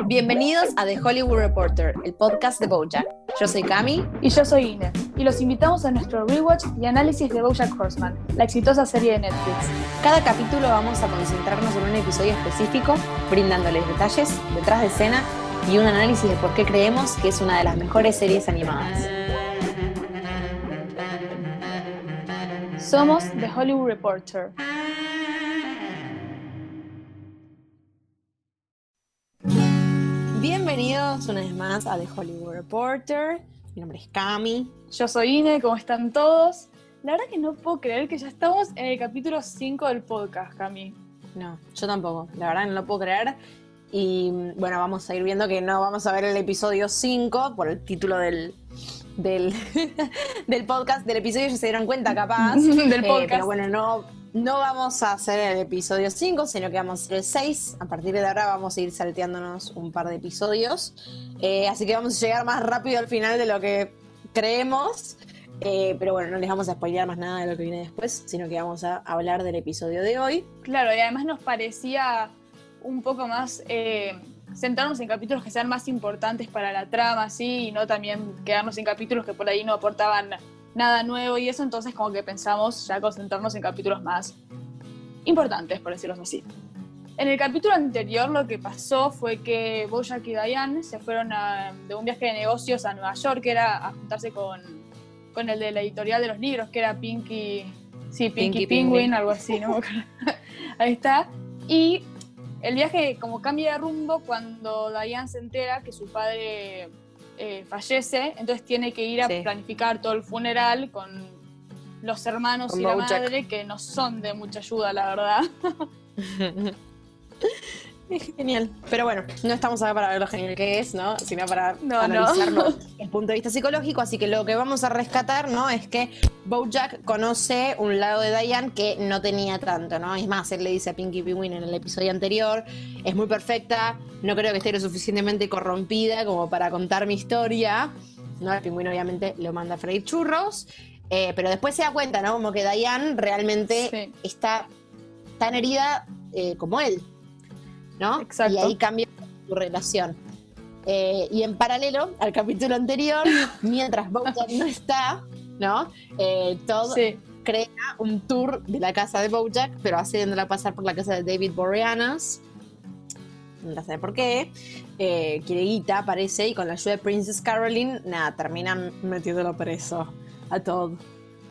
Bienvenidos a The Hollywood Reporter, el podcast de Bojack. Yo soy Cami. Y yo soy Ine. Y los invitamos a nuestro rewatch y análisis de Bojack Horseman, la exitosa serie de Netflix. Cada capítulo vamos a concentrarnos en un episodio específico, brindándoles detalles, detrás de escena y un análisis de por qué creemos que es una de las mejores series animadas. Somos The Hollywood Reporter. Bienvenidos una vez más a The Hollywood Reporter. Mi nombre es Cami. Yo soy Ine, ¿cómo están todos? La verdad que no puedo creer que ya estamos en el capítulo 5 del podcast, Cami. No, yo tampoco. La verdad no lo puedo creer. Y bueno, vamos a ir viendo que no vamos a ver el episodio 5 por el título del, del, del podcast, del episodio, ya se dieron cuenta capaz. del Eh, podcast. pero bueno, no, no vamos a hacer el episodio 5, sino que vamos a hacer el 6. A partir de ahora vamos a ir salteándonos un par de episodios. Eh, así que vamos a llegar más rápido al final de lo que creemos. Eh, pero bueno, no les vamos a spoilear más nada de lo que viene después, sino que vamos a hablar del episodio de hoy. Claro, y además nos parecía un poco más eh, centrarnos en capítulos que sean más importantes para la trama, ¿sí? Y no también quedarnos en capítulos que por ahí no aportaban nada nuevo y eso, entonces como que pensamos ya concentrarnos en capítulos más importantes, por decirlo así. En el capítulo anterior lo que pasó fue que Bojack y Diane se fueron a- de un viaje de negocios a Nueva York, que era a juntarse con, con el de la editorial de los libros, que era Pinky, sí, Pinky Pinky, Penguin, Penguin. algo así, ¿no? Ahí está. Y el viaje como cambia de rumbo cuando Diane se entera que su padre eh, fallece, entonces tiene que ir a Sí. planificar todo el funeral con los hermanos Con y la madre, que no son de mucha ayuda, la verdad. Es genial. Pero bueno, no estamos acá para ver lo genial que es, ¿no? Sino para No, analizarlo no. desde el punto de vista psicológico. Así que lo que vamos a rescatar, ¿no? Es que Bojack conoce un lado de Diane que no tenía tanto, ¿no? Es más, él le dice a Pinky Penguin en el episodio anterior, es muy perfecta, no creo que esté lo suficientemente corrompida como para contar mi historia. ¿No? El pingüino obviamente lo manda a freír churros. eh, pero después se da cuenta, ¿no? Como que Diane realmente Sí. está tan herida eh, como él, ¿no? Exacto. Y ahí cambia su relación. Eh, y en paralelo al capítulo anterior, mientras Bojack no está, ¿no? Eh, Sí. crea un tour de la casa de Bojack, pero haciéndola pasar por la casa de David Boreanaz. No sé por qué. Eh, quiere guita, parece, y con la ayuda de Princess Caroline, nada, terminan metiéndolo preso a Todd.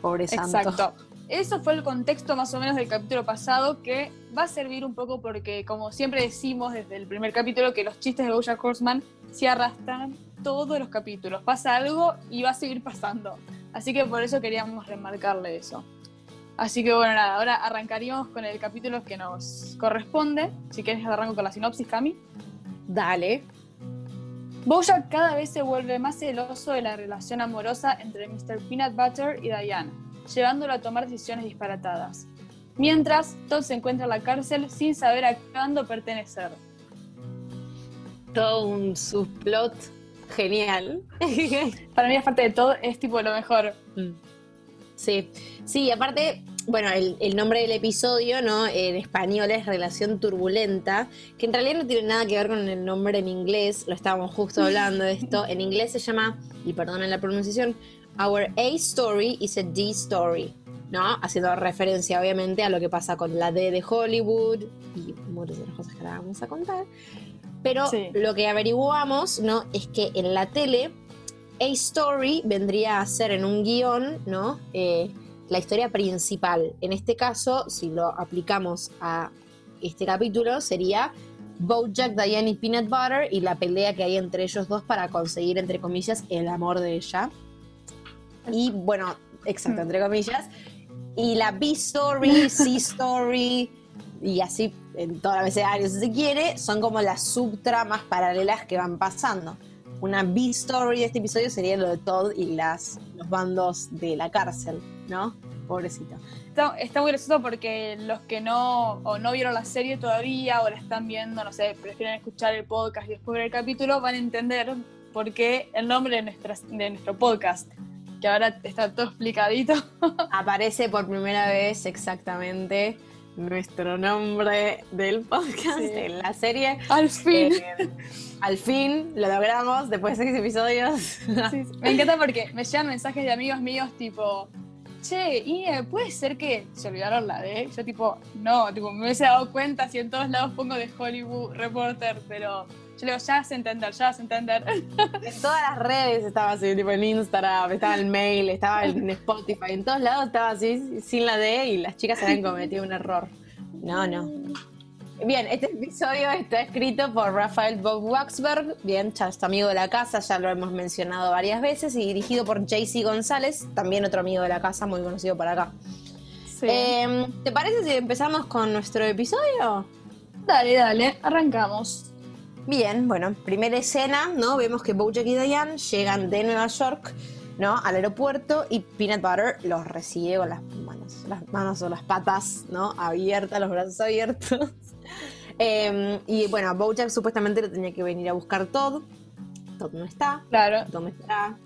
Pobre santo. Exacto. Eso fue el contexto más o menos del capítulo pasado que va a servir un poco porque, como siempre decimos desde el primer capítulo, que los chistes de Bojack Horseman se arrastran todos los capítulos. Pasa algo y va a seguir pasando. Así que por eso queríamos remarcarle eso. Así que bueno, nada, ahora arrancaríamos con el capítulo que nos corresponde. Si quieres arranco con la sinopsis, Cami. Dale. Bojack cada vez se vuelve más celoso de la relación amorosa entre Mr. Peanut Butter y Diane, llevándolo a tomar decisiones disparatadas. Mientras, Todd se encuentra en la cárcel sin saber a qué bando pertenecer. Todo un subplot genial. Para mí, aparte de todo, es tipo lo mejor. Mm. Sí, sí, aparte, bueno, el, el nombre del episodio, ¿no? En español es Relación Turbulenta, que en realidad no tiene nada que ver con el nombre en inglés, lo estábamos justo hablando de esto. En inglés se llama, y perdonen la pronunciación, Our A Story is a D Story, ¿no? Haciendo referencia, obviamente, a lo que pasa con la D de Hollywood y muchas de las cosas que ahora vamos a contar. Pero Sí. lo que averiguamos, ¿no? Es que en la tele a story vendría a ser en un guion, ¿no? Eh, la historia principal. En este caso, si lo aplicamos a este capítulo, sería Bojack, Diane y Peanut Butter y la pelea que hay entre ellos dos para conseguir, entre comillas, el amor de ella. Y bueno, exacto, Mm. entre comillas. Y la B story, C story y así en toda la abecedario si se quiere, son como las subtramas paralelas que van pasando. Una B story de este episodio sería lo de Todd y las, los bandos de la cárcel, ¿no? Pobrecito. Está, está muy gracioso porque los que no o no vieron la serie todavía o la están viendo, no sé, prefieren escuchar el podcast y después ver el capítulo, van a entender por qué el nombre de, nuestras- de nuestro podcast, que ahora está todo explicadito. Aparece por primera vez exactamente nuestro nombre del podcast en la serie. Al fin. Eh, al fin lo logramos después de seis episodios. Me encanta porque me llegan mensajes de amigos míos tipo, che, y puede ser que se olvidaron la D. Yo tipo, no, tipo, me hubiese dado cuenta si en todos lados pongo de Hollywood Reporter, pero yo le digo, ya vas a entender, ya vas a entender. En todas las redes estaba así, tipo en Instagram, estaba el mail, estaba en Spotify, en todos lados estaba así, sin la D y las chicas habían cometido un error. No, no. Bien, este episodio está escrito por Rafael Bob Waxberg, bien, ya es amigo de la casa, ya lo hemos mencionado varias veces, y dirigido por JC González, también otro amigo de la casa, muy conocido por acá. Em, ¿Te parece si empezamos con nuestro episodio? Dale, dale, arrancamos. Bien, bueno, primera escena, ¿no? Vemos que Bojack y Diane llegan de Nueva York, ¿no? Al aeropuerto y Peanut Butter los recibe con las manos, las manos o las patas, ¿no? Abiertas, los brazos abiertos. Em, y bueno, Bojack supuestamente lo tenía que venir a buscar Todd. Todd no está. Claro. ¿Dónde está?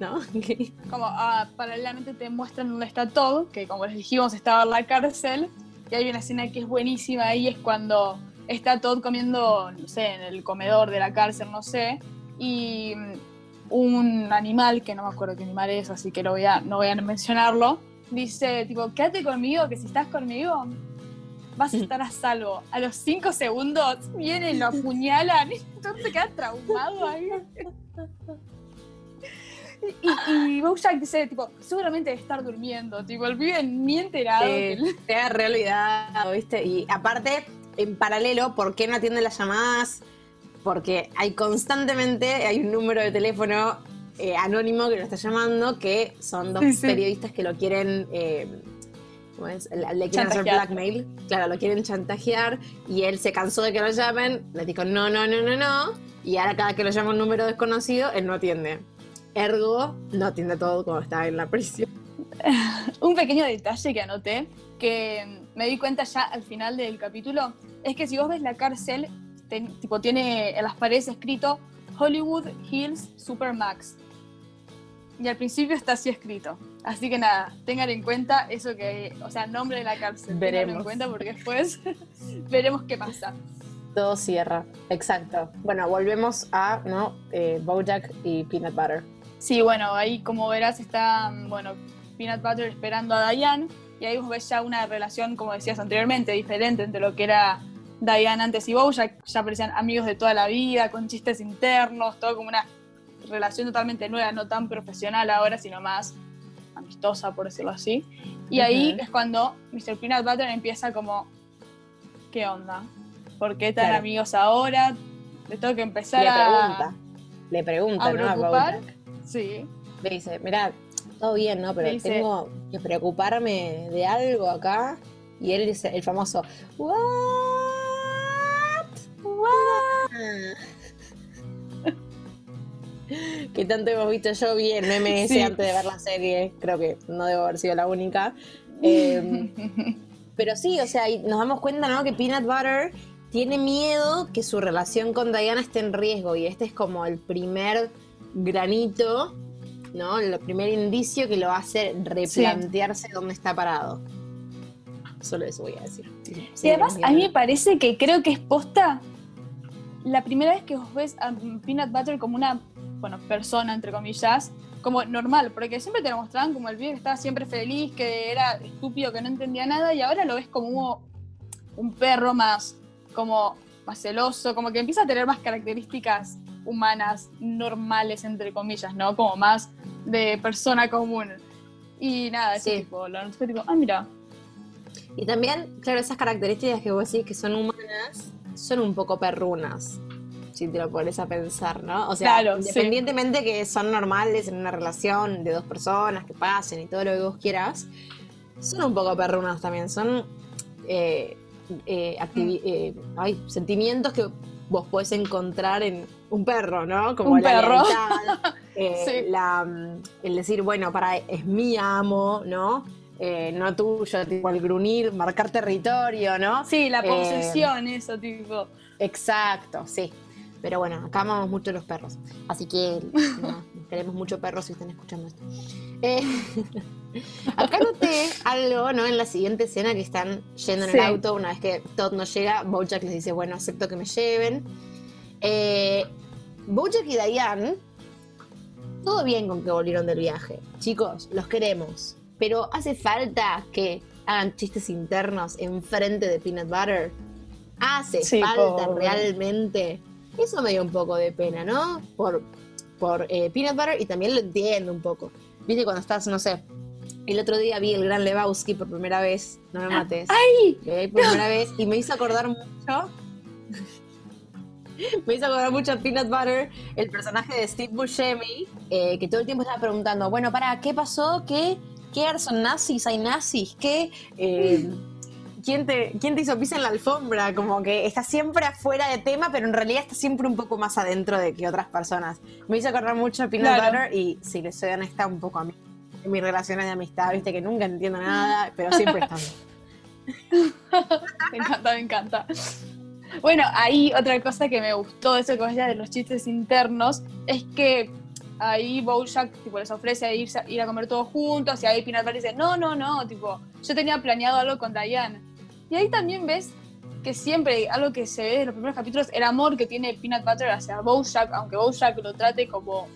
¿No? como ah, paralelamente te muestran dónde está Todd, que como les dijimos estaba en la cárcel. Y hay una escena que es buenísima ahí, es cuando está Todd comiendo, no sé, en el comedor de la cárcel, no sé, y un animal, que no me acuerdo qué animal es, así que no voy a, no voy a mencionarlo, dice, tipo, quédate conmigo, que si estás conmigo, vas a estar a salvo. A los cinco segundos vienen, lo apuñalan, entonces se queda traumado ahí. Y, y Bojack dice, tipo, seguramente debe estar durmiendo, tipo, el pibe ni enterado. Eh, que... ha realidad, ¿viste? Y aparte, en paralelo, ¿por qué no atiende las llamadas? Porque hay constantemente, hay un número de teléfono eh, anónimo que lo está llamando, que son dos periodistas que lo quieren, eh, ¿cómo es? Le quieren hacer blackmail, claro, lo quieren chantajear, y él se cansó de que lo llamen, le dijo no, no, no, no, no, y ahora cada que lo llama un número desconocido, él no atiende. Ergo, no atiende todo como está en la prisión. un pequeño detalle que anoté, que me di cuenta ya al final del capítulo, es que si vos ves la cárcel, tipo, tiene en las paredes escrito Hollywood Hills Supermax. Y al principio está así escrito. Así que nada, tengan en cuenta eso que, o sea, nombre de la cárcel. Veremos. en cuenta porque después veremos qué pasa. Todo cierra, exacto. Bueno, volvemos a, ¿no? Eh, Bojack y Peanut Butter. Sí, bueno, ahí como verás está, bueno, Peanut Butter esperando a Diane y ahí vos ves ya una relación, como decías anteriormente, diferente entre lo que era Diane antes y Bojack, ya parecían amigos de toda la vida, con chistes internos, todo como una relación totalmente nueva, no tan profesional ahora, sino más amistosa, por decirlo así. Y ahí es cuando Mr. Peanut Butter empieza como, ¿qué onda? ¿Por qué tan amigos ahora? Le tengo que empezar Le pregunta. Le pregunta, a preocupar. Sí. Le dice, mirá, todo bien, ¿no? Pero tengo que preocuparme de algo acá. Y él dice, el famoso, ¿What? ¿What? que tanto hemos visto yo vi el meme ese antes de ver la serie. Creo que no debo haber sido la única. Em, pero sí, o sea, nos damos cuenta, ¿no? Que Peanut Butter tiene miedo que su relación con Diana esté en riesgo. Y este es como el primer granito ¿no? El primer indicio que lo hace replantearse dónde está parado. Solo eso voy a decir. y además, a mí me parece que creo que es posta la primera vez que vos ves a Peanut Butter como una, bueno, persona, entre comillas, como normal, porque siempre te lo mostraban como el pibe que estaba siempre feliz, que era estúpido, que no entendía nada, y ahora lo ves como un perro más, como más celoso, como que empieza a tener más características humanas normales, entre comillas, ¿no? Como más de persona común. Y nada, ese tipo, la noticia tipo, ah, mira. Y también, claro, esas características que vos decís que son humanas, son un poco perrunas, si te lo pones a pensar, ¿no? O sea, independientemente que son normales en una relación de dos personas, que pasen y todo lo que vos quieras, son un poco perrunas también, son eh, eh, mm. eh sentimientos que vos podés encontrar en un perro, ¿no? Como un perro. Eh, mm, el decir, bueno, para es mi amo, ¿no? Eh, no tuyo, tipo el grunir, marcar territorio, ¿no? Sí, la eh, posesión, eso, tipo. Exacto, sí. Pero bueno, acá amamos mucho los perros. Así que queremos mucho perros si están escuchando esto. Acá noté algo, ¿no? En la siguiente escena que están yendo en Sí. el auto, una vez que Todd no llega, Bojack les dice, bueno, acepto que me lleven. Eh, Bojack y Diane, todo bien con que volvieron del viaje. Chicos, los queremos. Pero hace falta que hagan chistes internos enfrente de Peanut Butter. Hace Sí, falta pobre. realmente. Eso me dio un poco de pena, ¿no? Por, por eh, Peanut Butter y también lo entiendo un poco. Viste cuando estás, no sé. El otro día vi el Gran Lebowski por primera vez. No me mates. ¡Ay! Lo vi por primera vez y me hizo acordar mucho. me hizo acordar mucho a Peanut Butter, el personaje de Steve Buscemi, eh, que todo el tiempo estaba preguntando, bueno, para, ¿qué pasó? ¿Qué? ¿Qué son nazis? ¿Hay nazis? ¿Qué? Eh, ¿quién, te, ¿Quién te hizo pis en la alfombra? Como que está siempre afuera de tema, pero en realidad está siempre un poco más adentro de que otras personas. Me hizo acordar mucho a Peanut Claro. Butter y, si les soy honesta, un poco a mí. En mis relaciones de amistad, viste que nunca entiendo nada, pero siempre están. Me encanta, me encanta. Bueno, ahí otra cosa que me gustó de eso que decías de los chistes internos es que ahí Bojack tipo, les ofrece irse, ir a comer todos juntos y ahí Butter dice, no, no, no, tipo, yo tenía planeado algo con Diane. Y ahí también ves que siempre algo que se ve en los primeros capítulos, el amor que tiene Peanut Butter hacia Bojack, aunque Bojack lo trate como,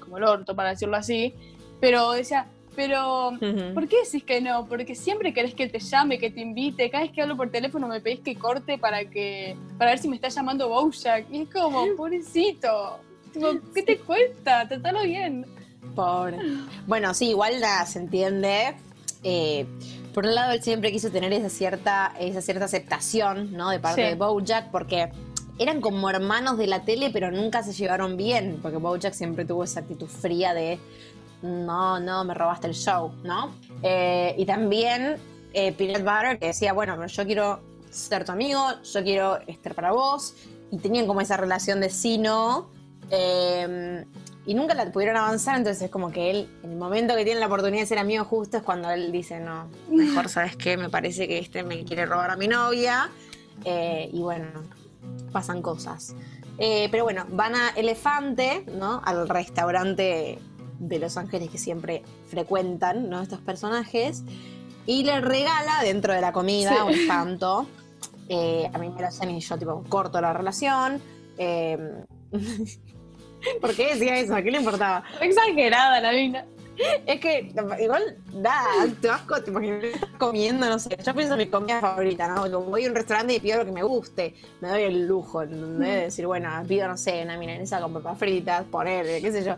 como el orto, para decirlo así, pero decía, pero ¿Por qué decís que no? Porque siempre querés que te llame, que te invite. Cada vez que hablo por teléfono me pedís que corte para que para ver si me está llamando Bojack. Y es como, pobrecito. Tipo, ¿Qué te cuesta? Tratalo bien. Pobre. Bueno, sí, igual nada, se entiende. Eh, por un lado, él siempre quiso tener esa cierta, esa cierta aceptación, ¿no? De parte Sí. de Bojack, porque eran como hermanos de la tele, pero nunca se llevaron bien, porque Bojack siempre tuvo esa actitud fría de no, no, me robaste el show, ¿no? Eh, y también eh, Peanut Butter, que decía, bueno, pero yo quiero ser tu amigo, yo quiero estar para vos, y tenían como esa relación de sí, no. Eh, y nunca la pudieron avanzar, entonces es como que él, en el momento que tiene la oportunidad de ser amigo justo, es cuando él dice, no, mejor, ¿sabes qué? Me parece que este me quiere robar a mi novia. Eh, y bueno, pasan cosas. Eh, pero bueno, van a Elefante, ¿no? Al restaurante de Los Ángeles que siempre frecuentan, ¿no? Estos personajes. Y le regala dentro de la comida Sí. un espanto. Eh, a mí me lo hacen y yo tipo corto la relación. ¿Por qué decía eso? ¿A qué le importaba? Exagerada la mina. Es que igual da alto asco, te imaginas estás comiendo, no sé. Yo pienso en mi comida favorita, ¿no? Como voy a un restaurante y pido lo que me guste, me doy el lujo. De decir, bueno, pido, no sé, una milanesa con papas fritas, poner, qué sé yo.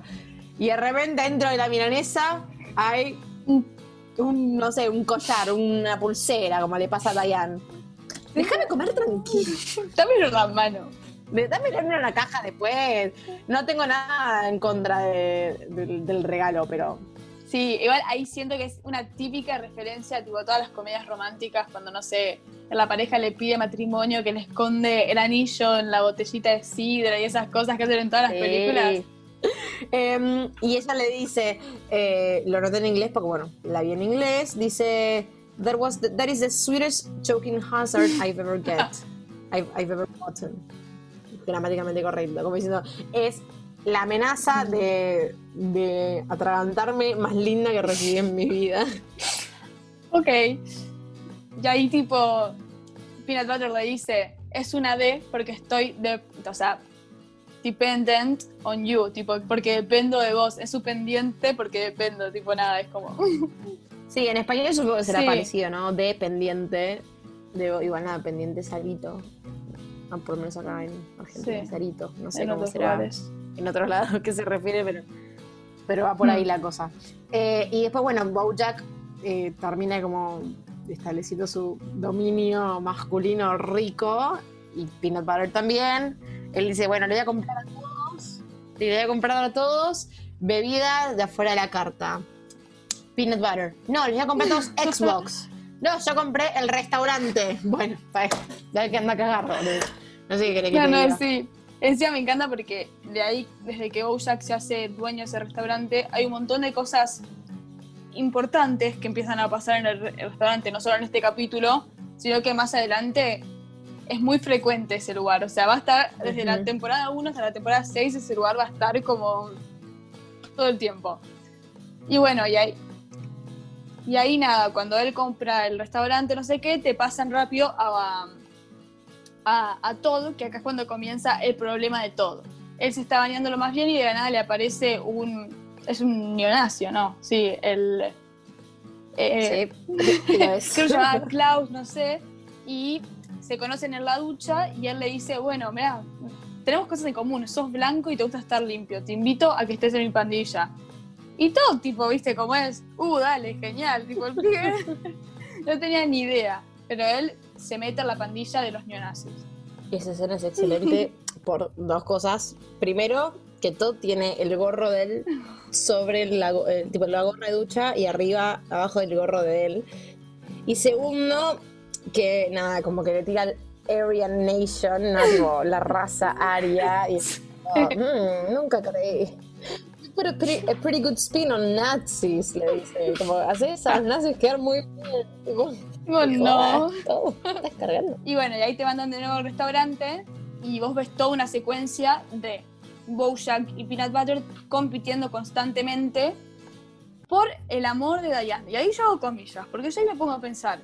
Y de repente dentro de la milanesa hay un, un, no sé, un collar, una pulsera, como le pasa a Diane. Déjame comer tranquilo. En la mano. Me da en una caja después. No tengo nada en contra de- del- del regalo, pero Sí, igual ahí siento que es una típica referencia tipo, a todas las comedias románticas cuando, no sé, la pareja le pide matrimonio que le esconde el anillo en la botellita de sidra y esas cosas que hacen en todas las Sí. películas. Em, y ella le dice, eh, lo noté en inglés porque bueno, la vi en inglés, dice, that, was the- that is the sweetest choking hazard I've ever get, I've, I've ever gotten. Gramáticamente correcto, como diciendo, es la amenaza de, de atragantarme más linda que recibí en mi vida. Ok. Y ahí tipo, Peanut Butter le dice, es una D porque estoy de, o sea, dependent on you, tipo, porque dependo de vos. Es su pendiente porque dependo, tipo, nada, es como... Sí, en español supongo que será Sí. parecido, ¿no? De pendiente, de, igual nada, pendiente salito. Ah, por lo menos acá en Argentina, Sí. salito. No sé en cómo será lugares. en otros lados a qué se refiere, pero, pero va por ahí Mm. la cosa. Eh, y después, bueno, Bojack eh, termina como estableciendo su dominio masculino rico y Peanut Butter también. Él dice, bueno, le voy a comprar a todos, le voy a comprar a todos bebidas de afuera de la carta. Peanut Butter. No, les voy a comprar a todos Xbox. No, yo compré el restaurante. Bueno, ya que anda a cagar. No sé qué querés que No, te no, diga. sí. Encima me encanta porque de ahí, desde que Bojack se hace dueño de ese restaurante, hay un montón de cosas importantes que empiezan a pasar en el, re- el restaurante, no solo en este capítulo, sino que más adelante es muy frecuente ese lugar. O sea, va a estar desde la temporada 1 hasta la temporada 6, ese lugar va a estar como todo el tiempo. Y bueno, y ahí Y ahí nada, cuando él compra el restaurante, no sé qué, te pasan rápido a, a, a todo, que acá es cuando comienza el problema de todo. Él se está bañando lo más bien y de la nada le aparece un. Es un neonacio, ¿no? Sí, el. Eh, sí, creo que se llama Klaus, no sé. Y se conocen en la ducha y él le dice: Bueno, mira, tenemos cosas en común. Sos blanco y te gusta estar limpio. Te invito a que estés en mi pandilla. Y todo, tipo, viste cómo es. Uh, dale, genial. Tipo, el pibe no tenía ni idea. Pero él se mete en la pandilla de los neonazis. Y esa escena es excelente por dos cosas. Primero, que Todd tiene el gorro de él sobre la, eh, tipo, la gorra de ducha y arriba, abajo del gorro de él. Y segundo, que nada, como que le tira el Aryan Nation, ¿no? Tipo, la raza aria. Y oh, mm, nunca creí. Pero pretty, a pretty good spin on Nazis, le dice. Como, hace esas nazis quedar muy bien. Tipo, No, no. todo, estás cargando. Y bueno, y ahí te mandan de nuevo al restaurante y vos ves toda una secuencia de Bojack y Peanut Butter compitiendo constantemente por el amor de Diane. Y ahí yo hago comillas, porque yo ahí me pongo a pensar,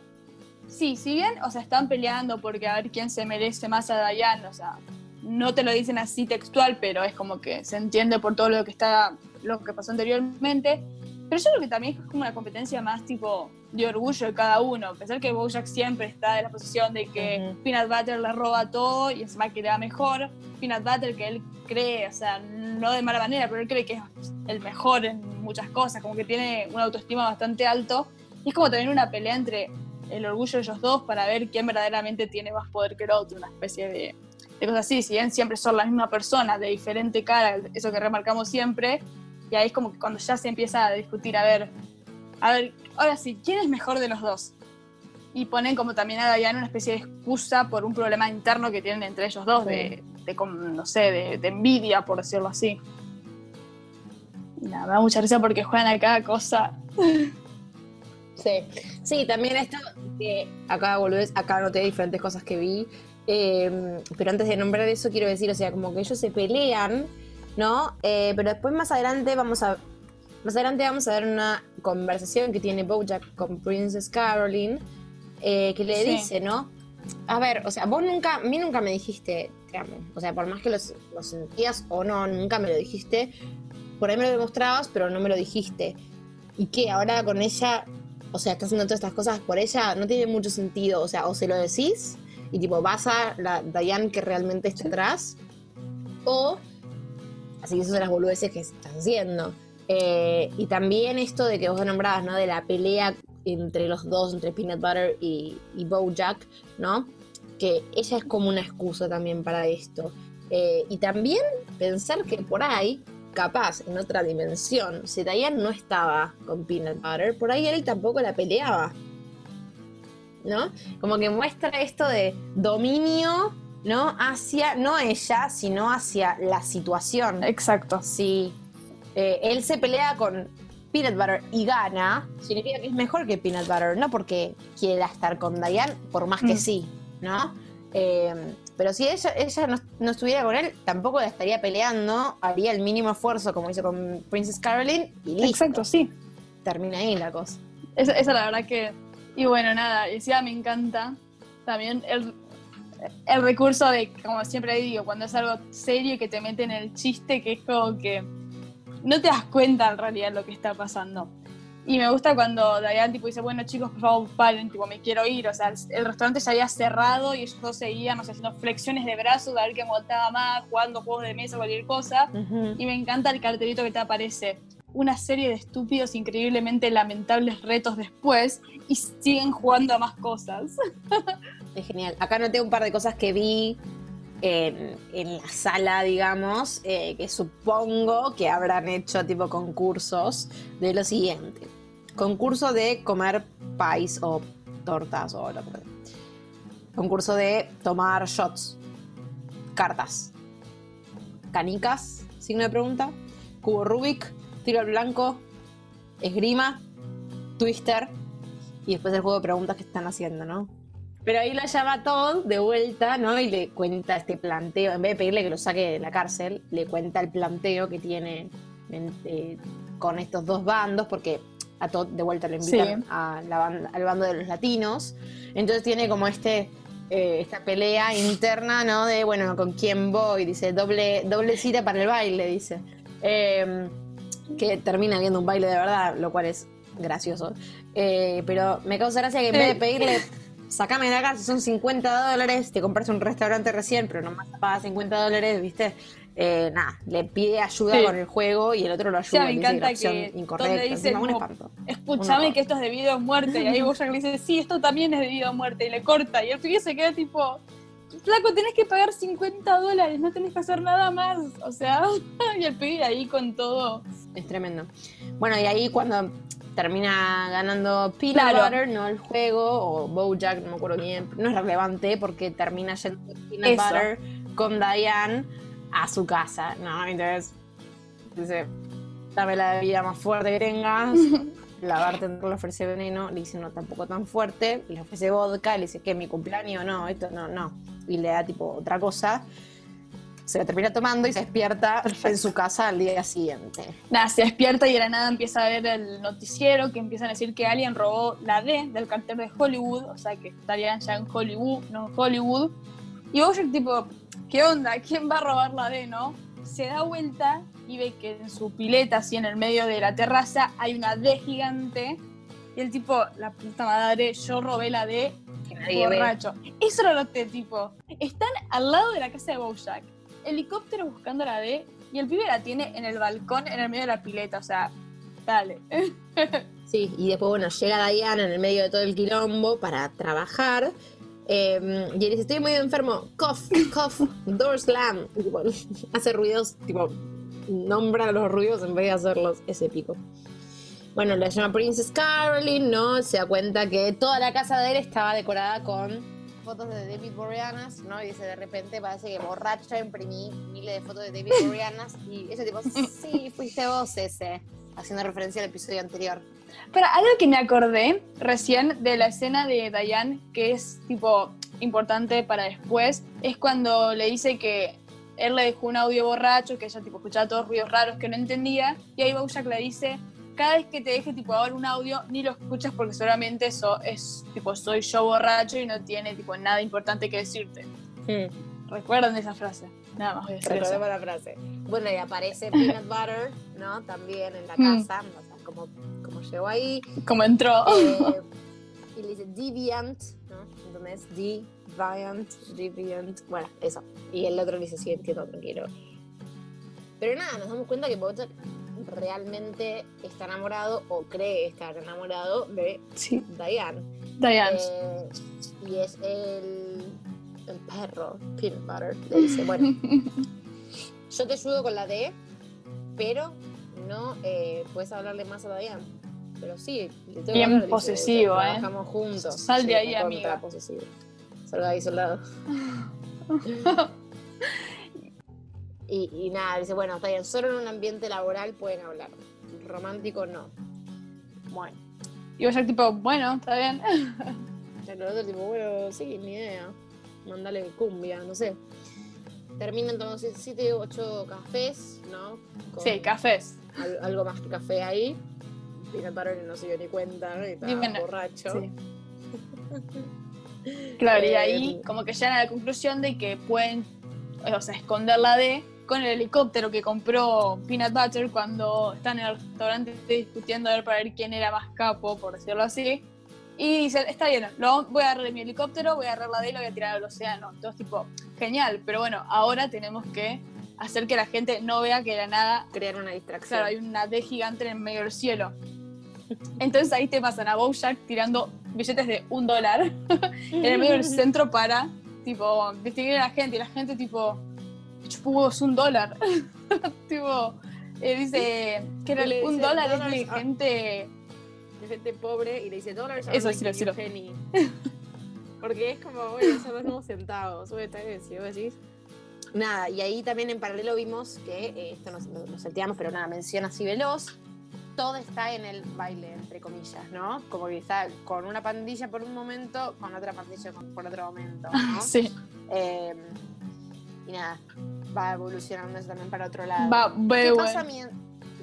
sí, si bien, o sea, están peleando porque a ver quién se merece más a Diane, o sea, no te lo dicen así textual, pero es como que se entiende por todo lo que está, lo que pasó anteriormente. Pero yo creo que también es como una competencia más tipo de orgullo de cada uno. Pensar que Bojack siempre está en la posición de que Ujú. Peanut Butter le roba todo y encima que le da mejor. Peanut Butter que él cree, o sea, no de mala manera, pero él cree que es el mejor en muchas cosas, como que tiene una autoestima bastante alto. Y es como también una pelea entre el orgullo de ellos dos para ver quién verdaderamente tiene más poder que el otro, una especie de, de cosas así. Si bien siempre son la misma persona, de diferente cara, eso que remarcamos siempre, y ahí es como que cuando ya se empieza a discutir, a ver, a ver, ahora sí, ¿quién es mejor de los dos? Y ponen como también a Diane una especie de excusa por un problema interno que tienen entre ellos dos, de, de no sé, de, de envidia, por decirlo así. Y nada, me da mucha risa porque juegan a cada cosa. Sí, sí, también esto que acá volvés, acá noté diferentes cosas que vi, eh, pero antes de nombrar eso quiero decir, o sea, como que ellos se pelean, ¿no? Eh, pero después más adelante vamos a, más adelante vamos a ver una conversación que tiene BoJack con Princess Caroline, eh, que le Sí. dice, ¿no? A ver, o sea, vos nunca, a mí nunca me dijiste, te amo, o sea, por más que lo, lo sentías o no, nunca me lo dijiste, por ahí me lo demostrabas, pero no me lo dijiste. ¿Y qué? Ahora con ella o sea, estás haciendo todas estas cosas por ella, no tiene mucho sentido. O sea, o se lo decís y tipo vas a la Diane que realmente está atrás, o así que eso son las boludeces que estás haciendo. Eh, y también esto de que vos nombrabas, ¿no? De la pelea entre los dos, entre Peanut Butter y, y Bojack, ¿no? Que ella es como una excusa también para esto. Eh, y también pensar que por ahí capaz en otra dimensión, si Diane no estaba con Peanut Butter, por ahí él tampoco la peleaba. ¿No? Como que muestra esto de dominio, ¿no? Hacia, no ella, sino hacia la situación. Exacto. Si eh, él se pelea con Peanut Butter y gana, significa que es mejor que Peanut Butter, no porque quiera estar con Diane, por más que Mm. sí, ¿no? Eh, pero si ella, ella no, no estuviera con él, tampoco la estaría peleando, haría el mínimo esfuerzo como hizo con Princess Caroline y listo. Exacto, sí. Termina ahí la cosa. Esa, esa la verdad que. Y bueno, nada, y encima me encanta también el, el recurso de, como siempre digo, cuando es algo serio que te meten el chiste, que es como que no te das cuenta en realidad lo que está pasando. Y me gusta cuando Diane tipo dice, bueno chicos, por favor, paren, tipo, me quiero ir. O sea, el, el restaurante se había cerrado y ellos dos seguían, no sé, haciendo flexiones de brazos, a ver quién aguantaba más, jugando juegos de mesa, cualquier cosa. Y me encanta el cartelito que te aparece. Una serie de estúpidos, increíblemente lamentables retos después y siguen jugando a más cosas. Es genial. Acá noté un par de cosas que vi en, en la sala, digamos, eh, que supongo que habrán hecho tipo concursos de lo siguiente. Concurso de comer pies o tortas o lo que. Concurso de tomar shots. Cartas. Canicas, signo de pregunta. Cubo Rubik, tiro al blanco, esgrima, twister y después el juego de preguntas que están haciendo, ¿no? Pero ahí lo llama Todd de vuelta, ¿no? Y le cuenta este planteo, en vez de pedirle que lo saque de la cárcel, le cuenta el planteo que tiene en- eh, con estos dos bandos, porque a Todd de vuelta lo invitan Sí. a la banda- al bando de los latinos. Entonces tiene como este eh, esta pelea interna, ¿no? De, bueno, ¿con quién voy? Dice, doble, doble cita para el baile, dice. Eh, que termina viendo un baile de verdad, lo cual es gracioso. Eh, pero me causa gracia que en vez de pedirle, sacame de acá, si son 50 dólares, te compras un restaurante recién, pero nomás pagas 50 dólares, ¿viste? Eh, nada, le pide ayuda Sí. con el juego y el otro lo ayuda. me le dice encanta la opción que incorrecta. dice. Un Escúchame que esto es debido a muerte. Y ahí Bojack le dice, sí, esto también es debido a muerte. Y le corta. Y el pibe se queda tipo, flaco, tenés que pagar 50 dólares, no tenés que hacer nada más. O sea, y el pibe ahí con todo. Es tremendo. Bueno, y ahí cuando termina ganando Peanut Claro. Butter, no el juego, o Bojack, no me acuerdo quién, no es relevante porque termina yendo Peanut Eso. Butter con Diane a su casa, ¿no? Entonces, dice, dame la bebida más fuerte que tengas. La bartender le ofrece veneno, le dice no, tampoco tan fuerte, le ofrece vodka, le dice que mi cumpleaños, no, esto no, no. Y le da tipo otra cosa. Se lo termina tomando y se despierta en su casa al día siguiente. Nada, se despierta y de la nada empieza a ver el noticiero que empiezan a decir que alguien robó la D del cartel de Hollywood. O sea, que estarían ya en Hollywood, no en Hollywood. Y Bojack tipo, ¿qué onda? ¿Quién va a robar la D, no? Se da vuelta y ve que en su pileta, así en el medio de la terraza, hay una D gigante. Y el tipo, la puta madre, yo robé la D Que nadie ve. borracho. Eso lo noté, tipo. Están al lado de la casa de Bojack. Helicóptero buscando la D y el pibe la tiene en el balcón, en el medio de la pileta. O sea, dale. Sí, y después, bueno, llega Diana en el medio de todo el quilombo para trabajar. eh, y él dice, estoy muy enfermo. Cough, cough, door slam. Y, hace ruidos, tipo, nombra los ruidos en vez de hacerlos. Es épico. Bueno, la llama Princess Caroline, ¿no? Se da cuenta que toda la casa de él estaba decorada con fotos de David Boreanas, ¿no? Y dice, de repente parece que borracha imprimí miles de fotos de David Boreanas. Y ese tipo, sí, fuiste vos ese. Haciendo referencia al episodio anterior. Pero algo que me acordé recién de la escena de Diane, que es tipo importante para después, es cuando le dice que él le dejó un audio borracho, que ella tipo escuchaba todos ruidos raros que no entendía, y ahí Bojack le dice, cada vez que te deje tipo ahora un audio, ni lo escuchas porque solamente eso es tipo soy yo borracho y no tiene tipo nada importante que decirte. Recuerdan esa frase. Nada más voy a decir. Recordemos la frase. Bueno, y aparece Peanut Butter, ¿no? También en la Mm. casa, o sea, como, como llegó ahí. Como entró. Eh, y le dice Deviant, ¿no? Entonces, Deviant, Deviant, bueno, eso. Y el otro le dice, sí, entiendo, tranquilo. Pero nada, nos damos cuenta que Bojack realmente está enamorado o cree estar enamorado de Sí, Diane. Diane. Eh, y es el, el perro, Peanut Butter. Le dice, bueno, yo te ayudo con la D, pero no eh, puedes hablarle más a Diane. Pero sí, le tengo que Bien hablar, dice, posesivo, ¿eh? Trabajamos juntos. Sal de ahí, amiga. posesivo. De ahí, soldado. y, y nada, dice, bueno, está bien, solo en un ambiente laboral pueden hablar. Romántico no. Bueno. Y Bojack tipo, bueno, está bien. Y el otro tipo, bueno, sí, ni idea. Mandale cumbia, no sé. Terminan tomando 7 u 8 cafés, ¿no? Con Sí, cafés. al- algo más que café ahí. Peanut Butter no se dio ni cuenta, ¿no? Y estaba Dime, no. borracho. Sí. Claro, y Eh, ahí como que llegan a la conclusión de que pueden, o sea, esconder la D con el helicóptero que compró Peanut Butter cuando están en el restaurante discutiendo a ver para ver quién era más capo, por decirlo así. Y dicen, está bien, lo, voy a agarrar mi helicóptero, voy a agarrar la D y lo voy a tirar al océano. Entonces, tipo, genial, pero bueno, ahora tenemos que hacer que la gente no vea que de la nada Crear una distracción. Claro, hay una D gigante en el medio del cielo. Entonces ahí te pasan a Bojack tirando billetes de un dólar en el medio del centro para, tipo, distinguir a la gente. Y la gente, tipo, chupugos un dólar. tipo, eh, dice que era un dólar es "Dólares de gente. de gente pobre y le dice dólares Eso sí, sí, penny. Porque es como, bueno, son nuevos centavos. Está bien, si vos decís. Nada, y ahí también en paralelo vimos que, eh, esto nos, nos salteamos, pero nada, menciona así veloz. Todo está en el baile, entre comillas, ¿no? Como que está con una pandilla por un momento, con otra pandilla por otro momento, ¿no? Sí, Eh, y nada, va evolucionando eso también para otro lado. va, ¿Qué ve, pasa?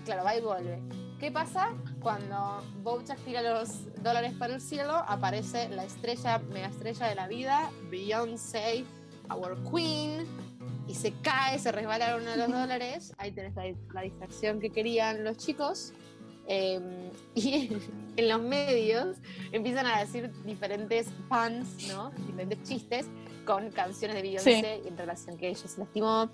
Claro, va y vuelve. ¿Qué pasa cuando Bojack tira los dólares para el cielo, aparece la estrella, mega estrella de la vida, Beyoncé, our queen, y se cae, se resbala uno de los dólares. Ahí tenés la, la distracción que querían los chicos. Eh, y en los medios empiezan a decir diferentes puns, ¿no? Diferentes chistes con canciones de Beyoncé en relación que ella se lastimó,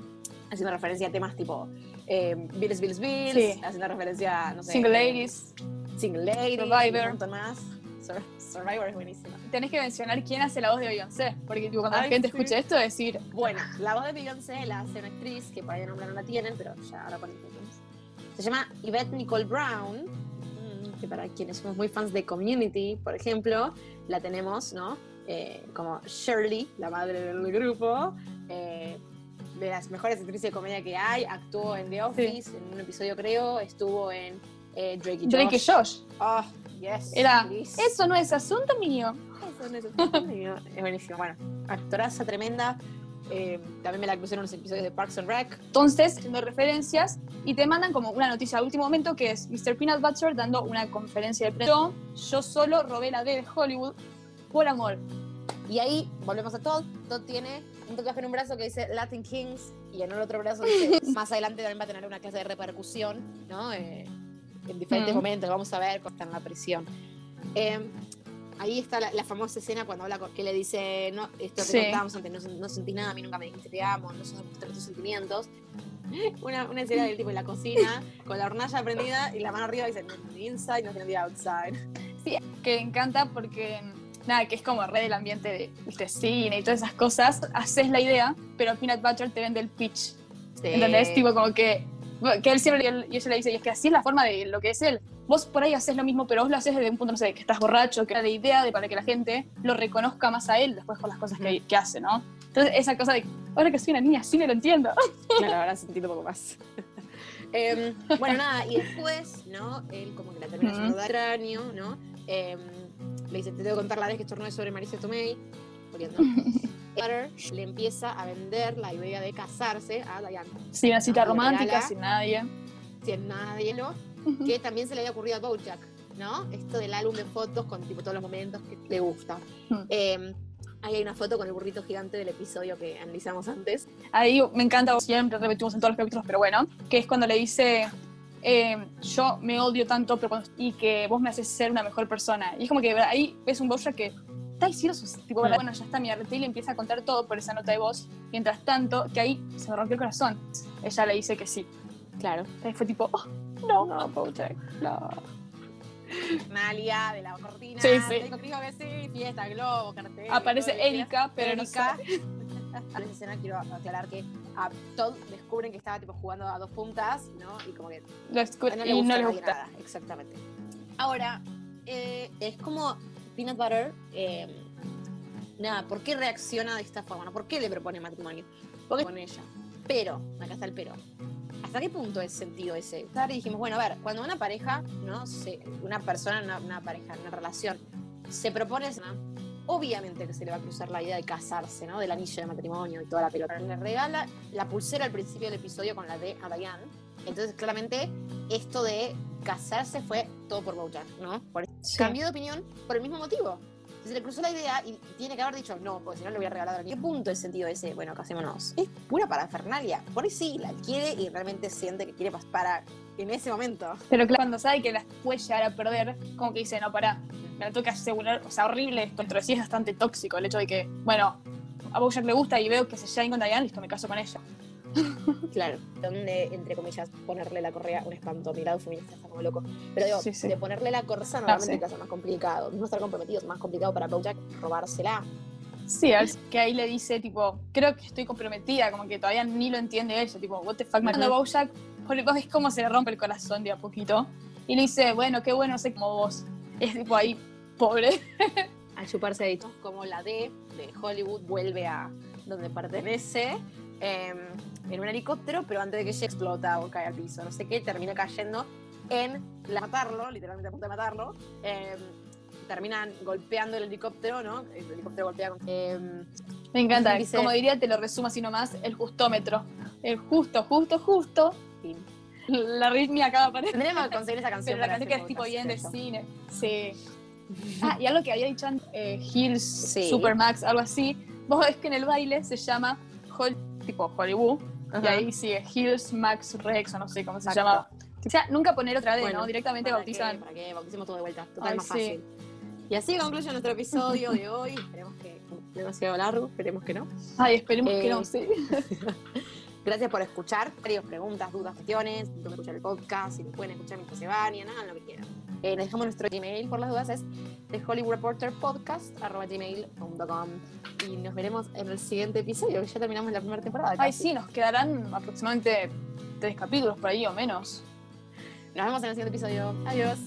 haciendo referencia a temas tipo eh, Bills, Bills, Bills, Sí. haciendo referencia a, no sé, Single Ladies. Single Ladies, Survivor. un más. Sur- Survivor es buenísima. Tenés que mencionar quién hace la voz de Beyoncé, porque tipo, cuando Ay, la gente sí. escuche esto, decir, Bueno, la voz de Beyoncé la hace una actriz que por ahí nombre no la tienen, pero ya ahora ponen Se llama Yvette Nicole Brown, mm, que para quienes somos muy fans de Community, por ejemplo, la tenemos, ¿no? Eh, como Shirley, la madre del grupo, eh, de las mejores actrices de comedia que hay, actuó en The Office, en un episodio creo, estuvo en eh, Drake y Josh. Drake y Josh. Oh, yes. Era, please. eso no es asunto mío. Eso no es asunto mío. Es buenísimo. Bueno, actoraza tremenda. Eh, también me la crucé en unos episodios de Parks and Rec. Entonces, haciendo referencias y te mandan como una noticia de último momento que es Mr. Peanut Butter dando una conferencia de prensa. Yo, yo solo robé la D de Hollywood por amor. Y ahí volvemos a Todd. Todd tiene un tatuaje en un brazo que dice Latin Kings y en el otro brazo dice, más adelante también va a tener una clase de repercusión, ¿no? Eh, en diferentes Mm. momentos, vamos a ver cómo está en la prisión. Eh, ahí está la, la famosa escena cuando habla con, que le dice, no, esto te Sí. contábamos antes, no, no sentí nada, a mí nunca me dijiste te amo, no sos tus sentimientos. Una, una escena del tipo en la cocina, con la hornalla prendida y la mano arriba dice, "Not the inside, no the outside. que encanta porque, nada, que es como red del ambiente de ¿viste? cine y todas esas cosas. Haces la idea, pero Peanut Butter te vende el pitch. ¿Entendés? Tipo como que, que él siempre, y él- y ella le dice, y es que así es la forma de lo que es él. Vos por ahí haces lo mismo, pero vos lo haces desde un punto, no sé, que estás borracho, que era de idea de para que la gente lo reconozca más a él después con las cosas que, que hace, ¿no? Entonces, esa cosa de, ahora que soy una niña, sí me lo entiendo. Claro, ahora sentí un poco más. Em, bueno, nada, y después, ¿no? Él como que la termina haciendo de cráneo, ¿no? Em, le dice, te tengo que contar la vez que estornudé sobre Marisa Tomei, muriendo. Le empieza a vender la idea de casarse a Diane, Sin una cita No, romántica, regala. sin nadie. sin nada que también se le había ocurrido a Bojack, ¿no? Esto del álbum de fotos con tipo todos los momentos que le gusta. Em, ahí hay una foto con el burrito gigante del episodio que analizamos antes. Ahí me encanta, siempre repetimos en todos los capítulos, pero bueno, que es cuando le dice, eh, yo me odio tanto pero cuando- y que vos me haces ser una mejor persona. Y es como que ahí ves un Bojack que está diciendo sus, tipo, Mm. bueno, ya está, mi y le empieza a contar todo por esa nota de voz. Mientras tanto, que ahí se me rompió el corazón. Ella le dice que sí. Claro. Ahí fue tipo, oh, no, no, Bojack, no. Nalia de la cortina. Sí, sí. digo que sí, fiesta, globo, cartel. Aparece. Erika, pero no Erika. sabe. En esa escena quiero aclarar que a Todd descubren que estaba tipo jugando a dos puntas, ¿no? Y como que Lo no le y gusta, no a le gusta. nada, exactamente. Ahora, eh, es como Peanut Butter, eh, nada, ¿por qué reacciona de esta forma? ¿no? ¿Por qué le propone matrimonio? Porque con ella. Pero, acá está el pero. ¿Hasta qué punto es sentido ese? Y dijimos, bueno, a ver, cuando una pareja, ¿no? Se- una persona, una, una pareja, una relación, se propone, ¿no? obviamente que se le va a cruzar la idea de casarse, ¿no? Del anillo de matrimonio y toda la pelota. Le regala la pulsera al principio del episodio con la D a Diane. Entonces, claramente, esto de casarse fue todo por Bojack, ¿no? Por Sí. Cambió de opinión por el mismo motivo. Se le cruzó la idea y tiene que haber dicho, no, porque si no le voy a regalar a ¿Qué punto es sentido ese? Bueno, casémonos. Es pura parafernalia. Por ahí sí, la quiere y realmente siente que quiere para en ese momento. Pero claro, cuando sabe que las puede llegar a perder, como que dice, no, pará, me la tengo que asegurar, o sea, horrible esto, de sí es bastante tóxico el hecho de que, bueno, a Bojack le gusta y veo que se lleva con Diane, listo, me caso con ella. Claro. Donde, entre comillas, ponerle la correa, un espanto. Mi lado feminista está como loco. Pero digo, Sí, sí. de ponerle la correa normalmente sí. que hace más complicado. No estar comprometido es más complicado para Bojack robársela. Sí, es que ahí le dice, tipo, creo que estoy comprometida, como que todavía ni lo entiende ella, tipo, what the fuck. Cuando Bojack, vos ves cómo se le rompe el corazón de a poquito, y le dice, bueno, qué bueno, sé como vos. Es tipo ahí, pobre. Al chuparse ahí. Como la D de Hollywood vuelve a donde pertenece. Em, en un helicóptero, pero antes de que ella explota o cae al piso, no sé qué, termina cayendo en la matarlo, literalmente a punto de matarlo. em, terminan golpeando el helicóptero, ¿no? El helicóptero golpea con. em, Me encanta, Dice- como diría, te lo resumo así nomás, el justómetro. El justo, justo, justo. fin. la arritmia cada pared. Tendríamos que conseguir esa canción. Pero la canción que es tipo bien de eso. cine. Sí. Ah, y algo que había dicho antes, eh, Hills, Sí. Supermax, algo así. Vos ves que en el baile se llama tipo Hollywood. Y Ajá. ahí sigue Hills, Max, Rex, o no sé cómo se Exacto. llamaba. O sea, nunca poner otra D, Bueno, ¿no? Directamente ¿Para bautizan. qué? ¿Para qué? Bauticemos todo de vuelta. Total, Ay, más sí. fácil. Y así concluye nuestro episodio de hoy. Esperemos que demasiado largo, esperemos que no. Ay, esperemos que Eh, no, sí. Gracias por escuchar. Varios preguntas, dudas, cuestiones. Dónde escuchar el podcast, si lo pueden escuchar mientras se bañan, hagan lo que quieran. Eh, les dejamos nuestro Gmail por las dudas, es The Hollywood Reporter Podcast, arroba gmail.com. Y nos veremos en el siguiente episodio, que ya terminamos la primera temporada. Ay, casi. sí, nos quedarán aproximadamente tres capítulos por ahí o menos. Nos vemos en el siguiente episodio. Adiós.